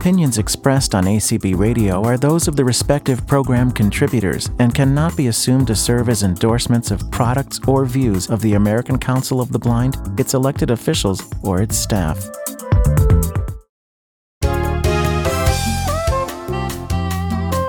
Opinions expressed on ACB Radio are those of the respective program contributors and cannot be assumed to serve as endorsements of products or views of the American Council of the Blind, its elected officials, or its staff.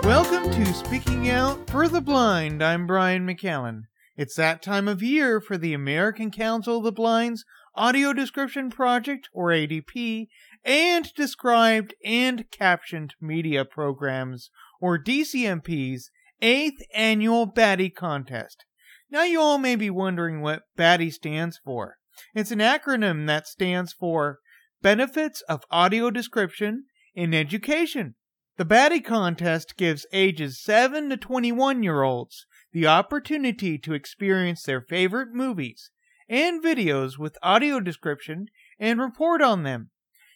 Welcome to Speaking Out for the Blind. I'm Brian McCallan. It's that time of year for the American Council of the Blind's Audio Description Project, or ADP, and described and captioned media programs, or DCMP's eighth annual Baddie contest. Now, you all may be wondering what Baddie stands for. It's an acronym that stands for Benefits of Audio Description in Education. The Baddie contest gives ages 7 to 21 year olds the opportunity to experience their favorite movies and videos with audio description and report on them.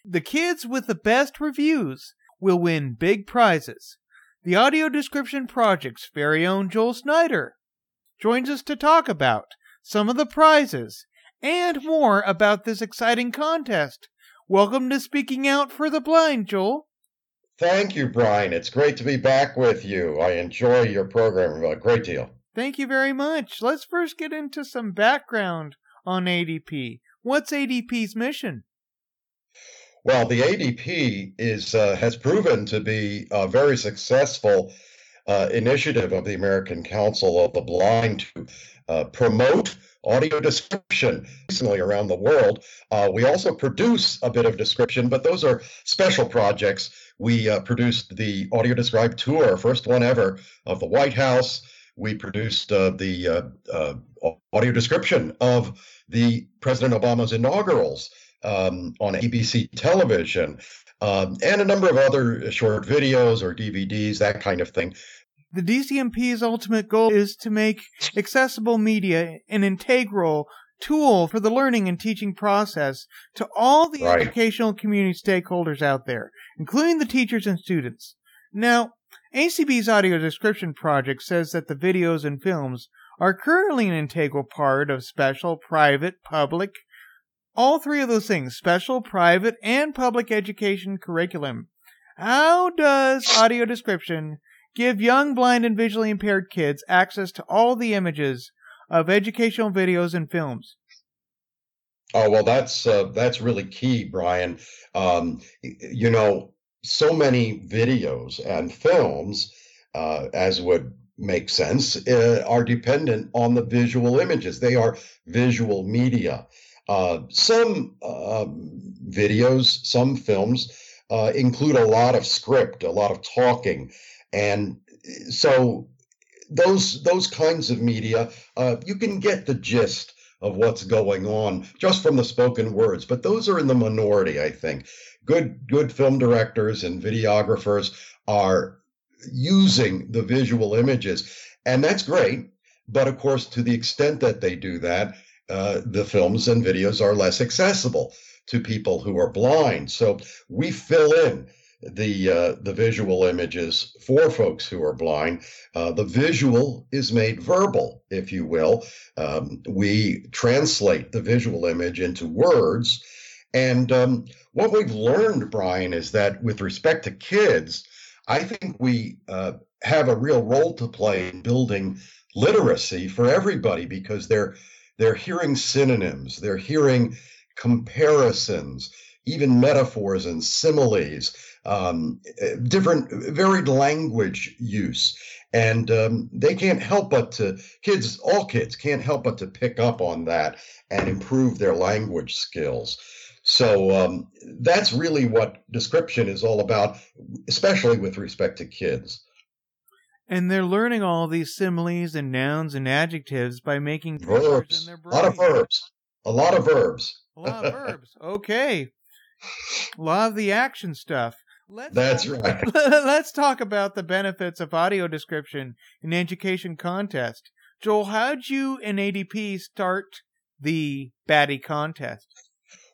The kids with the best reviews will win big prizes. The Audio Description Project's very own Joel Snyder joins us to talk about some of the prizes and more about this exciting contest. Welcome to Speaking Out for the Blind, Joel. Thank you, Brian. It's great to be back with you. I enjoy your program a great deal. Thank you very much. Let's first get into some background on ADP. What's ADP's mission? Well, the ADP is uh, has proven to be a very successful uh, initiative of the American Council of the Blind to uh, promote audio description recently around the world. Uh, we also produce a bit of description, but those are special projects. We uh, produced the audio described tour, first one ever of the White House. We produced uh, the audio description of the President Obama's inaugurals um, on ABC television, um, and a number of other short videos or DVDs, that kind of thing. The DCMP's ultimate goal is to make accessible media an integral tool for the learning and teaching process to all the right. educational community stakeholders out there, including the teachers and students. Now, ACB's audio description project says that the videos and films are currently an integral part of special, private, public, all three of those things special, private, and public education curriculum. How does audio description give young blind and visually impaired kids access to all the images of educational videos and films? Oh well, that's uh, that's really key, Brian. Um, you know, so many videos and films, uh, as would make sense, uh, are dependent on the visual images. They are visual media. Uh, some uh, videos, some films uh, include a lot of script, a lot of talking, and so those those kinds of media, uh, you can get the gist of what's going on just from the spoken words. But those are in the minority, I think. Good good film directors and videographers are using the visual images, and that's great. But of course, to the extent that they do that, uh, the films and videos are less accessible to people who are blind. So we fill in the uh, the visual images for folks who are blind. Uh, the visual is made verbal, if you will. Um, we translate the visual image into words. And um, what we've learned, Brian, is that with respect to kids, I think we uh, have a real role to play in building literacy for everybody because they're they're hearing synonyms, they're hearing comparisons, even metaphors and similes, um, different, varied language use. And um, they can't help but to, kids, all kids can't help but to pick up on that and improve their language skills. So um, that's really what description is all about, especially with respect to kids. And they're learning all these similes and nouns and adjectives by making verbs. A lot of verbs. A lot of verbs. A lot of verbs. Okay. A lot of the action stuff. Let's That's talk, right. Let's talk about the benefits of audio description in education contest. Joel, how'd you and ADP start the Baddie contest?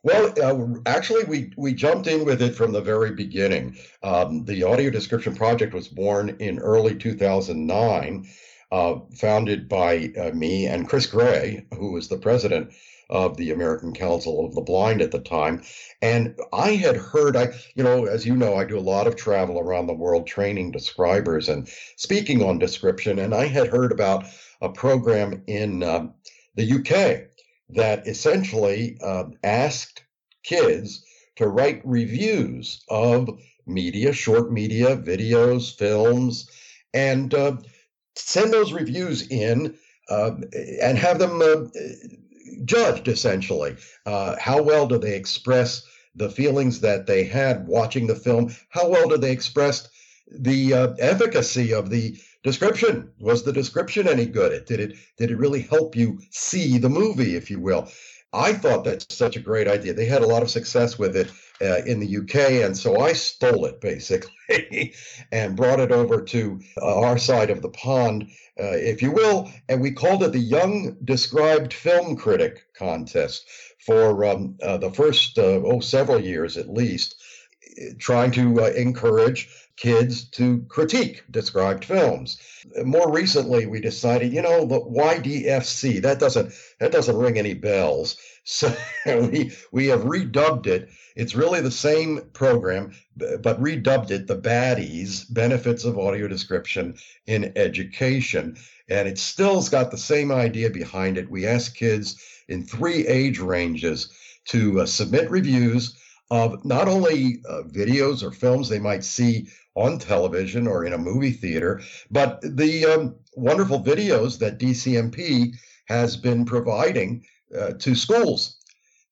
Well, uh, actually, we we jumped in with it from the very beginning. Um, the audio description project was born in early 2009, uh, founded by uh, me and Chris Gray, who was the president of the American Council of the Blind at the time. And I had heard, I, you know, as you know, I do a lot of travel around the world training describers and speaking on description. And I had heard about a program in um, the UK that essentially uh, asked kids to write reviews of media, short media, videos, films, and uh, send those reviews in uh, and have them uh, judged essentially. Uh, how well do they express the feelings that they had watching the film? How well do they express the uh, efficacy of the description? Was the description any good? it Did it did it really help you see the movie, if you will? I thought that's such a great idea. They had a lot of success with it uh, in the UK, and so I stole it basically and brought it over to uh, our side of the pond, uh, if you will, and we called it the Young Described Film Critic Contest for um, uh, the first uh, oh several years at least, trying to uh, encourage kids to critique described films. More recently, we decided, you know, the YDFC that doesn't that doesn't ring any bells. So we we have redubbed it. It's really the same program, but redubbed it the Baddies Benefits of Audio Description in Education, and it still's got the same idea behind it. We ask kids in three age ranges to uh, submit reviews of not only uh, videos or films they might see on television or in a movie theater, but the um, wonderful videos that DCMP has been providing uh, to schools.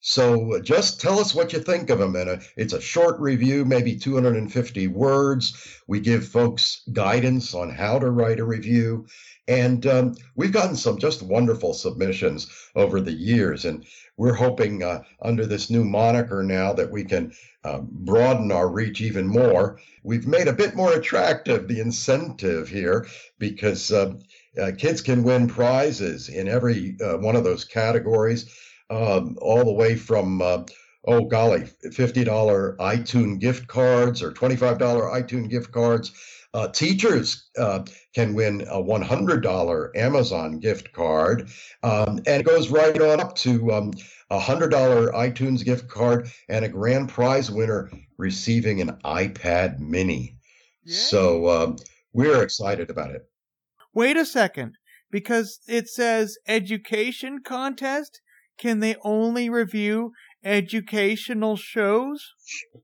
So uh, just tell us what you think of them. And uh, it's a short review, maybe 250 words. We give folks guidance on how to write a review. And um, we've gotten some just wonderful submissions over the years. And we're hoping uh, under this new moniker now that we can uh, broaden our reach even more. We've made a bit more attractive the incentive here because uh, uh kids can win prizes in every uh, one of those categories, um, all the way from uh, oh golly, $50 iTunes gift cards or $25 iTunes gift cards uh, teachers uh, can win a $100 Amazon gift card, um, and it goes right on up to um, a $100 iTunes gift card and a grand prize winner receiving an iPad mini. Yay. So um, we're excited about it. Wait a second, because it says education contest. Can they only review educational shows?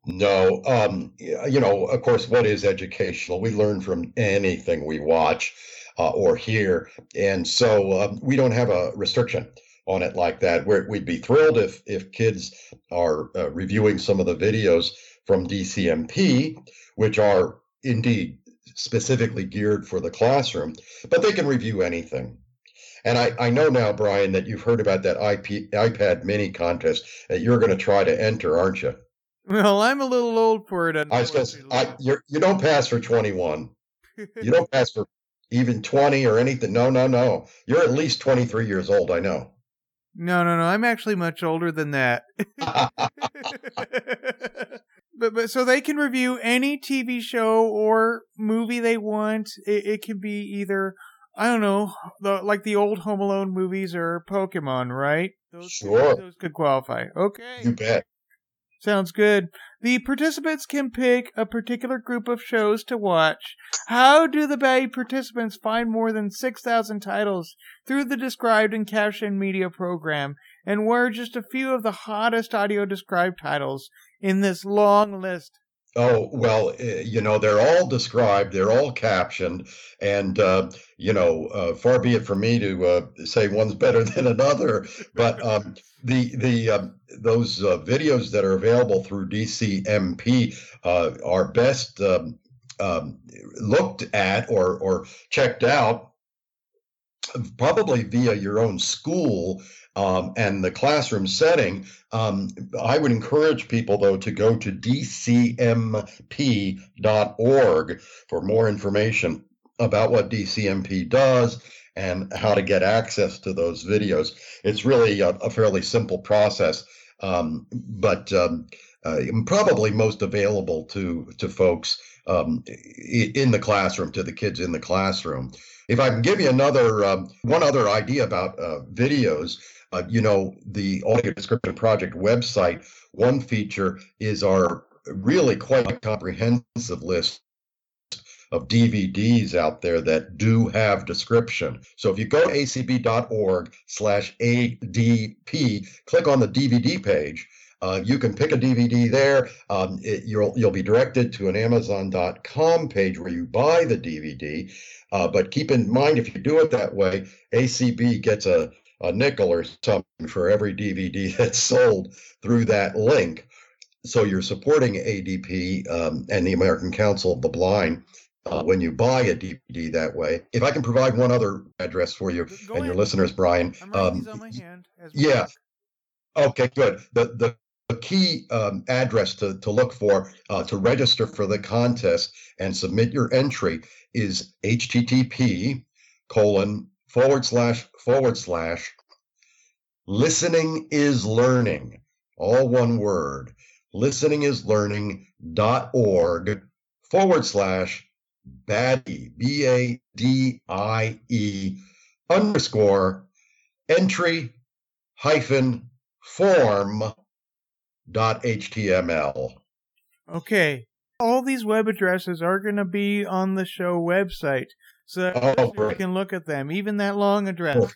No. Um, you know, of course, what is educational? We learn from anything we watch uh, or hear. And so um, we don't have a restriction on it like that. Where we'd be thrilled if if kids are uh, reviewing some of the videos from DCMP, which are indeed specifically geared for the classroom, but they can review anything. And I, I know now, Brian, that you've heard about that IP, iPad mini contest that you're going to try to enter, aren't you? Well, I'm a little old for it. I says, I, you're, you don't pass for 21. you don't pass for even 20 or anything. No, no, no. You're at least 23 years old. I know. No, no, no. I'm actually much older than that. but but so they can review any TV show or movie they want. It, it can be either I don't know, the like the old Home Alone movies or Pokemon, right? Those sure. Those could qualify. Okay. You bet. Sounds good. The participants can pick a particular group of shows to watch. How do the Bay participants find more than 6,000 titles through the Described and Captioned Media program? And where are just a few of the hottest audio described titles in this long list? Oh, well, eh, you know, they're all described, they're all captioned, and, uh, you know, uh, far be it from me to uh, say one's better than another, but um, the the um, those uh, videos that are available through DCMP uh, are best um, um, looked at or, or checked out probably via your own school um, and the classroom setting. Um, I would encourage people, though, to go to dcmp.org for more information about what DCMP does and how to get access to those videos. It's really a, a fairly simple process, um, but um, uh, probably most available to to folks um, in the classroom, to the kids in the classroom. If I can give you another um, one other idea about uh, videos, uh, you know, the Audio Description Project website, one feature is our really quite comprehensive list of DVDs out there that do have description. So if you go to acb.org slash ADP, click on the DVD page, uh, you can pick a DVD there. Um, it, you'll you'll be directed to an Amazon.com page where you buy the DVD. Uh, but keep in mind, if you do it that way, ACB gets a, a nickel or something for every DVD that's sold through that link. So you're supporting ADP um, and the American Council of the Blind uh, when you buy a DVD that way. If I can provide one other address for you Go and ahead. your listeners, Brian. Um, on my hand. As yeah. talk. Okay, good. The the, the key um, address to, to look for uh, to register for the contest and submit your entry is http colon forward slash forward slash listening is learning all one word listening is learning dot org forward slash baddie b a d i e underscore entry hyphen form dot html Okay. All these web addresses are going to be on the show website. So that Oh, listeners can look at them, even that long address.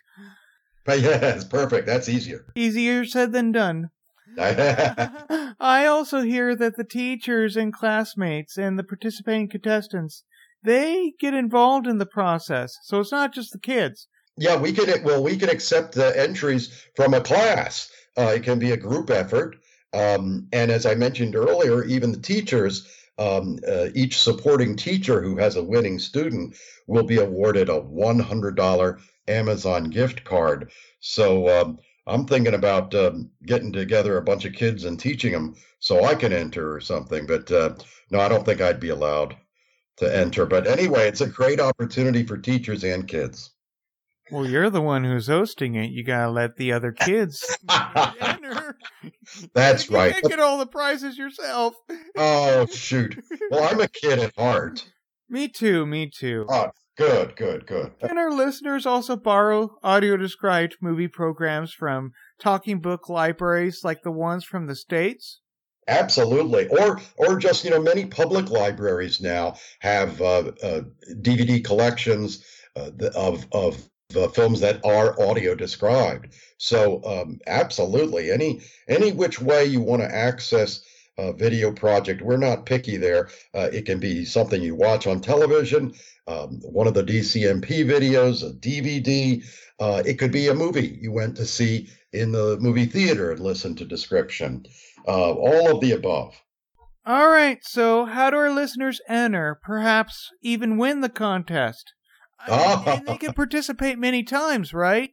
but yes perfect that's easier Easier said than done. I also hear that the teachers and classmates and the participating contestants, they get involved in the process. So it's not just the kids. yeah we can well we can accept the entries from a class uh, it can be a group effort um, and as i mentioned earlier even the teachers um, uh, each supporting teacher who has a winning student will be awarded a $100 amazon gift card. So um, i'm thinking about um, getting together a bunch of kids and teaching them so i can enter or something but uh, no i don't think i'd be allowed to enter. But anyway it's a great opportunity for teachers and kids Well, you're the one who's hosting it. You gotta let the other kids enter. That's You right. can't get all the prizes yourself. Oh shoot. Well, I'm a kid at heart. Me too. Me too. Oh, good, good, good. Can our listeners also borrow audio described movie programs from talking book libraries like the ones from the States? Absolutely. Or or just, you know, many public libraries now have uh, uh, DVD collections uh, of of the films that are audio described. So, um, absolutely. Any any which way you want to access a video project, we're not picky there. Uh, it can be something you watch on television, um, one of the DCMP videos, a DVD. Uh, it could be a movie you went to see in the movie theater and listened to description. Uh, all of the above. All right, so how do our listeners enter, perhaps even win the contest? I- and they can participate many times, right?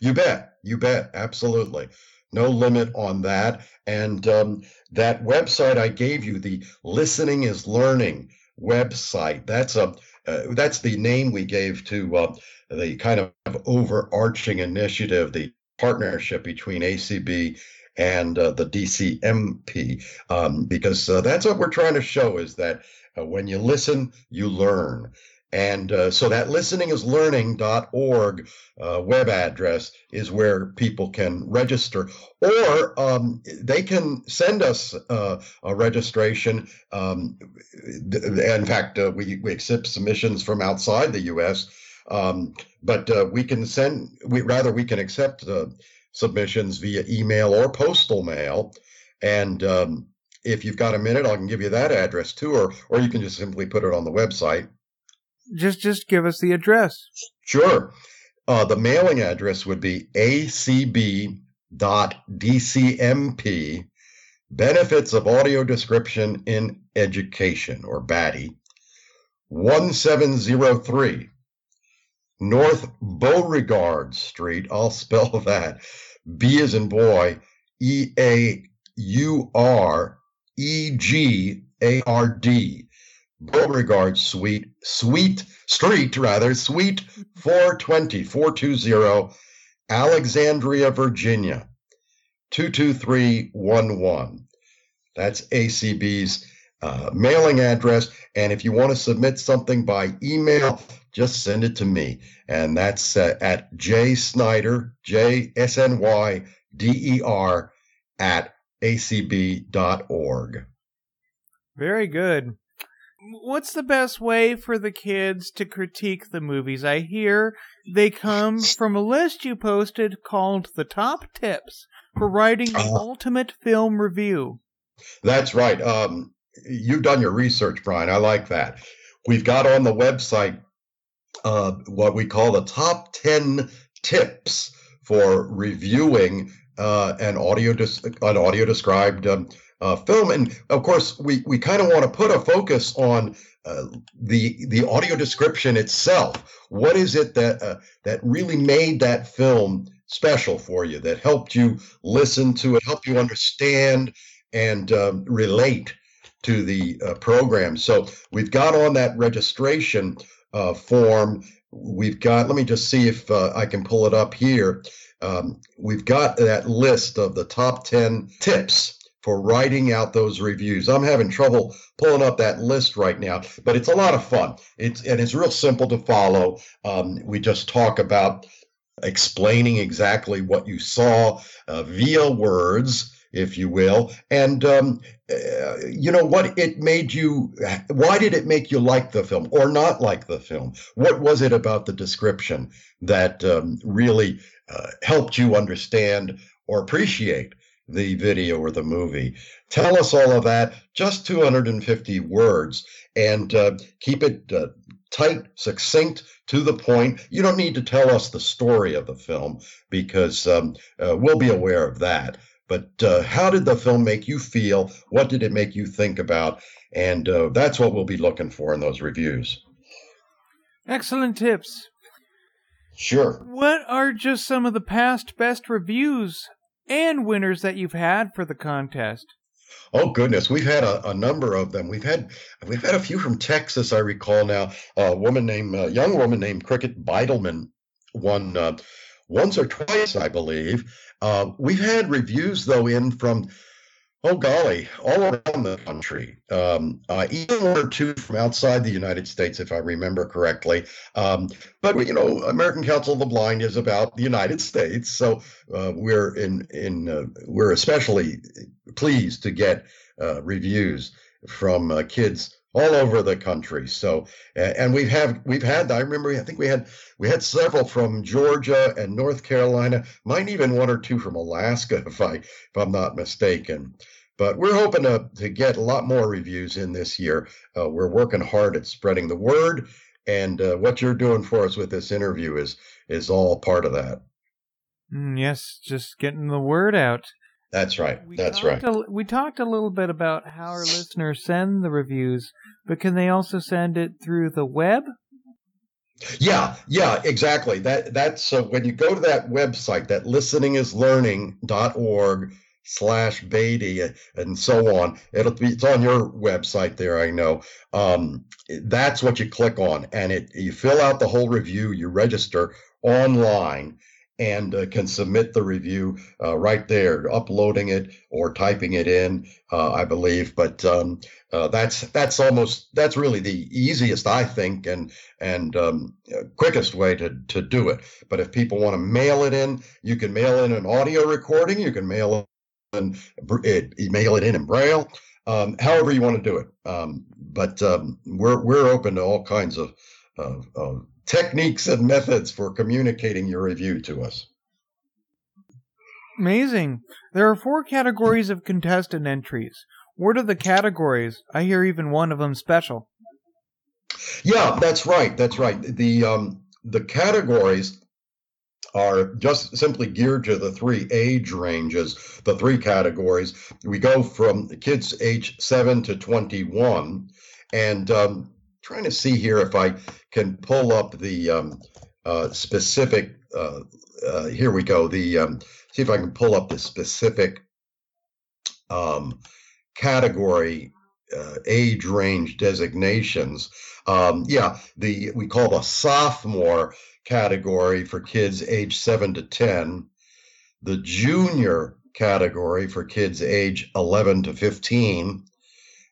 You bet. You bet. Absolutely. No limit on that. And um, that website I gave you, the Listening is Learning website, that's a uh, that's the name we gave to uh, the kind of overarching initiative, the partnership between ACB and uh, the DCMP, um, because uh, that's what we're trying to show is that uh, when you listen, you learn. And uh, so that listeningislearning.org uh, web address is where people can register, or um, they can send us uh, a registration. Um, in fact, uh, we, we accept submissions from outside the U.S., um, but uh, we can send. We rather we can accept uh, submissions via email or postal mail, and um, if you've got a minute, I can give you that address too, or or you can just simply put it on the website. Just just give us the address. Sure. Uh, the mailing address would be acb.dcmp, Benefits of Audio Description in Education, or BADDIE, 1703, North Beauregard Street. I'll spell that. B as in boy, E A U R E G A R D. Beauregard Suite, Suite Street, rather, Suite 420, 420, Alexandria, Virginia, 22311. That's ACB's uh, mailing address. And if you want to submit something by email, just send it to me. And that's uh, at J Snyder, J S N Y D E R, at acb.org. Very good. What's the best way for the kids to critique the movies? I hear they come from a list you posted called The Top Tips for Writing the uh, Ultimate Film Review. That's right. Um, you've done your research, Brian. I like that. We've got on the website uh, what we call the top 10 tips for reviewing uh, an audio dis- an audio described um, uh, film, and of course we we kind of want to put a focus on uh, the the audio description itself. What is it that uh, that really made that film special for you? That helped you listen to it, help you understand and um, relate to the uh, program. So we've got on that registration uh, form. We've got. Let me just see if I can pull it up here um, we've got that list of the top 10 tips for writing out those reviews. I'm having trouble pulling up that list right now, but it's a lot of fun. It's and it's real simple to follow. Um, we just talk about explaining exactly what you saw uh, via words if you will. And um, uh, you know what it made you? Why did it make you like the film or not like the film? What was it about the description that um, really uh, helped you understand or appreciate the video or the movie? Tell us all of that. Just 250 words, and uh, keep it uh, tight, succinct, to the point. You don't need to tell us the story of the film because um, uh, we'll be aware of that. But uh, how did the film make you feel? What did it make you think about? And uh, that's what we'll be looking for in those reviews. Excellent tips. Sure. What are just some of the past best reviews and winners that you've had for the contest? Oh goodness, we've had a, a, number of them. We've had we've had a few from Texas. I recall now. A woman named a young woman named Cricket Beidelman won uh, once or twice, I believe. Uh, we've had reviews though in from oh golly, all around the country, um, uh, even one or two from outside the United States, if I remember correctly. Um, but you know, American Council of the Blind is about the United States, so uh, we're in in uh, we're especially pleased to get uh, reviews from uh, kids all over the country. So, and we've have we've had. I remember. I think we had we had several from Georgia and North Carolina. Might even one or two from Alaska, if I if I'm not mistaken. But we're hoping to to get a lot more reviews in this year. Uh, we're working hard at spreading the word, and uh, what you're doing for us with this interview is is all part of that. Mm, yes, just getting the word out. That's right. We That's right. A, we talked a little bit about how our listeners send the reviews, but can they also send it through the web? Yeah, yeah, exactly. That that's uh, when you go to that website, that listeningislearning.org slash baddie and so on. It'll be it's on your website there, I know. Um, that's what you click on, and it you fill out the whole review, you register online, and uh, can submit the review uh, right there, uploading it or typing it in, uh, I believe. But um, uh, that's that's almost that's really the easiest, I think, and and um, uh, quickest way to to do it. But if people want to mail it in, you can mail in an audio recording. You can mail in it, mail it in in braille. Um, however you want to do it. Um, but um, we're we're open to all kinds of, of, of techniques and methods for communicating your review to us. Amazing. There are four categories of contestant entries. What are the categories? I hear even one of them special. Yeah, that's right. That's right. The um, the categories are just simply geared to the three age ranges, the three categories. We go from kids age seven to 21, and um, trying to see here if I can pull up the um, uh, specific. Uh, uh, here we go. The um, see if I can pull up the specific um, category uh, age range designations. Um, yeah, the we call the sophomore category for kids age seven to ten, the junior category for kids age 11 to 15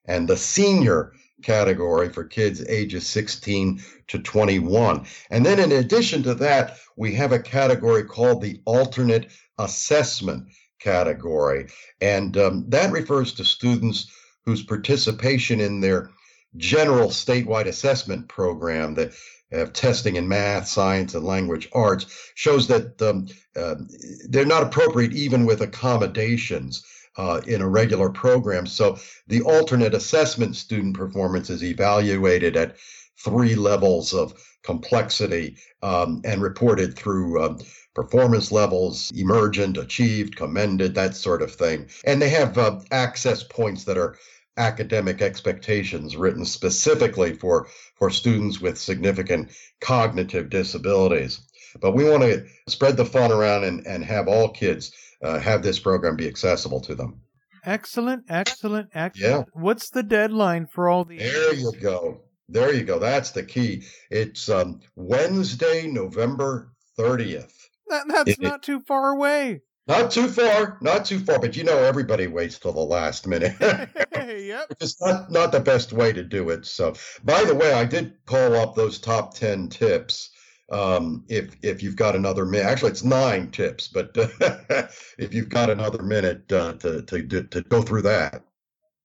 and the senior category for kids ages 16 to 21. And then in addition to that, we have a category called the alternate assessment category. And um, that refers to students whose participation in their general statewide assessment program that have testing in math, science, and language arts shows that um, uh, they're not appropriate even with accommodations uh, in a regular program. So the alternate assessment student performance is evaluated at three levels of complexity um, and reported through um, performance levels, emergent, achieved, commended, that sort of thing. And they have uh, access points that are academic expectations written specifically for, for students with significant cognitive disabilities. But we want to spread the fun around and, and have all kids uh, have this program be accessible to them. Excellent, excellent, excellent. Yeah. What's the deadline for all these? There you go. There you go. That's the key. It's um, Wednesday, November 30th. That, that's it, not too far away. Not too far, not too far, but you know everybody waits till the last minute. yep. It's not not the best way to do it. So, by the way, I did pull up those top ten tips. Um, if if you've got another minute, actually it's nine tips, but if you've got another minute uh, to, to to go through that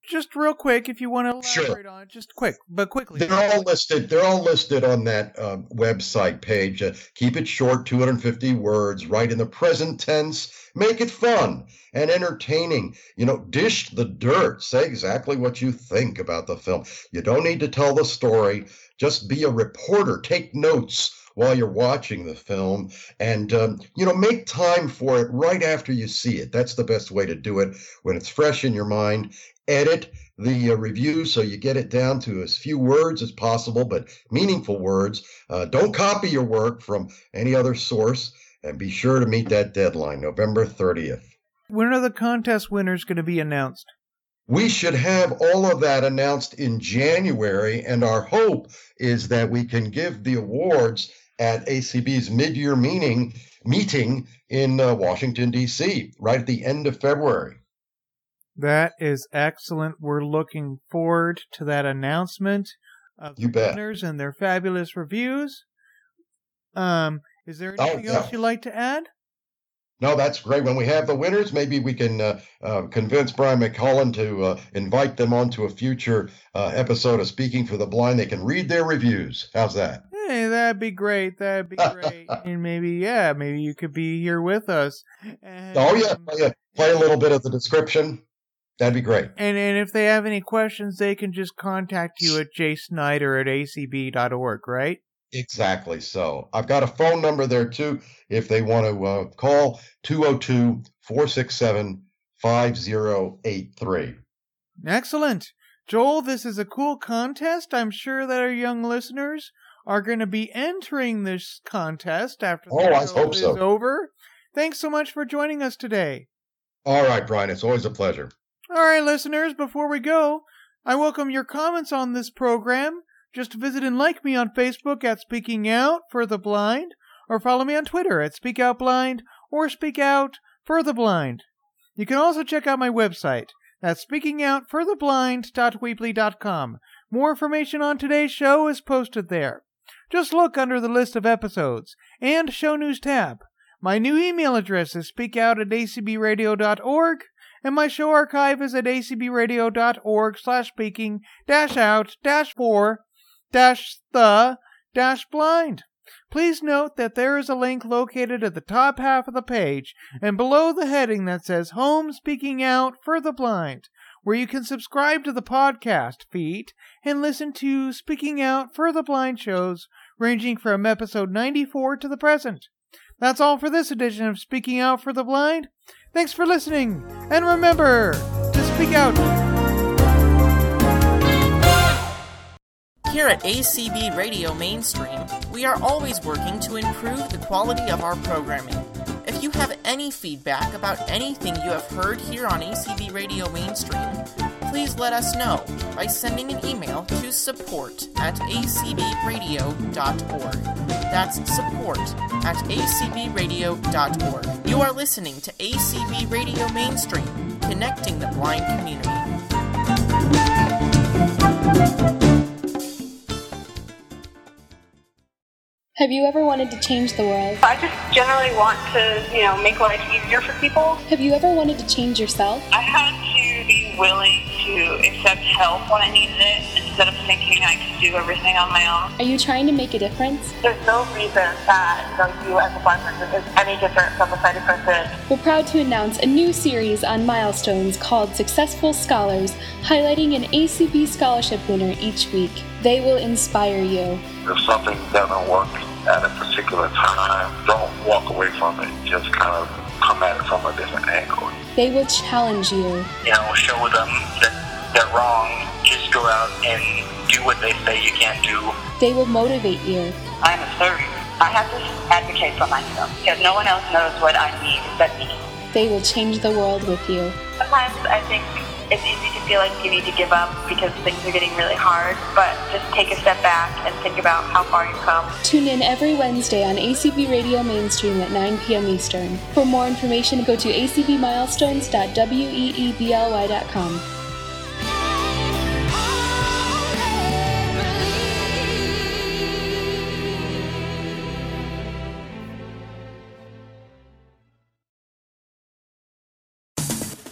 just real quick, if you want to elaborate sure. on it, just quick, but quickly. They're all listed. They're all listed on that um, website page. Uh, keep it short, 250 words. Write in the present tense. Make it fun and entertaining. You know, dish the dirt. Say exactly what you think about the film. You don't need to tell the story. Just be a reporter. Take notes while you're watching the film and um, you know make time for it right after you see it that's the best way to do it when it's fresh in your mind edit the uh, review so you get it down to as few words as possible, but meaningful words. Uh, don't copy your work from any other source and be sure to meet that deadline, November 30th. When are the contest winners going to be announced? We should have all of that announced in January, and our hope is that we can give the awards at ACB's mid-year meeting meeting in uh, Washington D.C. right at the end of February. That is excellent. We're looking forward to that announcement of you the bet. winners and their fabulous reviews. Um, is there oh, anything oh, yeah. else you'd like to add? No, that's great. When we have the winners, maybe we can uh, uh, convince Brian McCullen to uh, invite them onto a future uh, episode of Speaking for the Blind. They can read their reviews. How's that? Hey, that'd be great. That'd be great. and maybe, yeah, maybe you could be here with us. And, oh yeah, play, play a little bit of the description. That'd be great. And and if they have any questions, they can just contact you at jsnyder at acb.org, right? Exactly so. I've got a phone number there too if they want to uh, call 202 467 5083. Excellent. Joel, this is a cool contest. I'm sure that our young listeners are going to be entering this contest after the oh, show is so. over. Thanks so much for joining us today. All right, Brian. It's always a pleasure. All right, listeners, before we go, I welcome your comments on this program. Just visit and like me on Facebook at Speaking Out for the Blind, or follow me on Twitter at Speak Out Blind or Speak Out for the Blind. You can also check out my website. That's speakingoutfortheblind.weebly.com. More information on today's show is posted there. Just look under the list of episodes and show news tab. My new email address is speakout at acbradio.org and my show archive is at acbradio.org slash speaking dash out dash four dash the dash blind. Please note that there is a link located at the top half of the page and below the heading that says Home Speaking Out for the Blind, where you can subscribe to the podcast feed and listen to Speaking Out for the Blind shows ranging from episode 94 to the present. That's all for this edition of Speaking Out for the Blind. Thanks for listening, and remember to speak out. Here at ACB Radio Mainstream, we are always working to improve the quality of our programming. If you have any feedback about anything you have heard here on ACB Radio Mainstream, please let us know by sending an email to support at acbradio.org. That's support at acbradio.org. You are listening to ACB Radio Mainstream, connecting the blind community. Have you ever wanted to change the world? I just generally want to, you know, make life easier for people. Have you ever wanted to change yourself? I had to be willing to accept help when I needed it instead of thinking I could do everything on my own. Are you trying to make a difference? There's no reason that you, know, you as a blind person is any different from a sighted person. We're proud to announce a new series on milestones called Successful Scholars, highlighting an ACB scholarship winner each week. They will inspire you. If something doesn't work at a particular time, don't walk away from it. Just kind of come at it from a different angle. They will challenge you. You know, show them that they're wrong. Just go out and do what they say you can't do. They will motivate you. I'm a third. I have to advocate for myself because no one else knows what I need but me. They will change the world with you. Sometimes I think it's easy to feel like you need to give up because things are getting really hard, but just take a step back and think about how far you've come. Tune in every Wednesday on ACB Radio Mainstream at 9 p.m. Eastern. For more information, go to acbmilestones.weebly.com.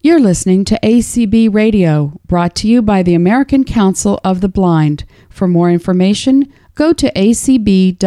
You're listening to ACB Radio, brought to you by the American Council of the Blind. For more information, go to acb.org.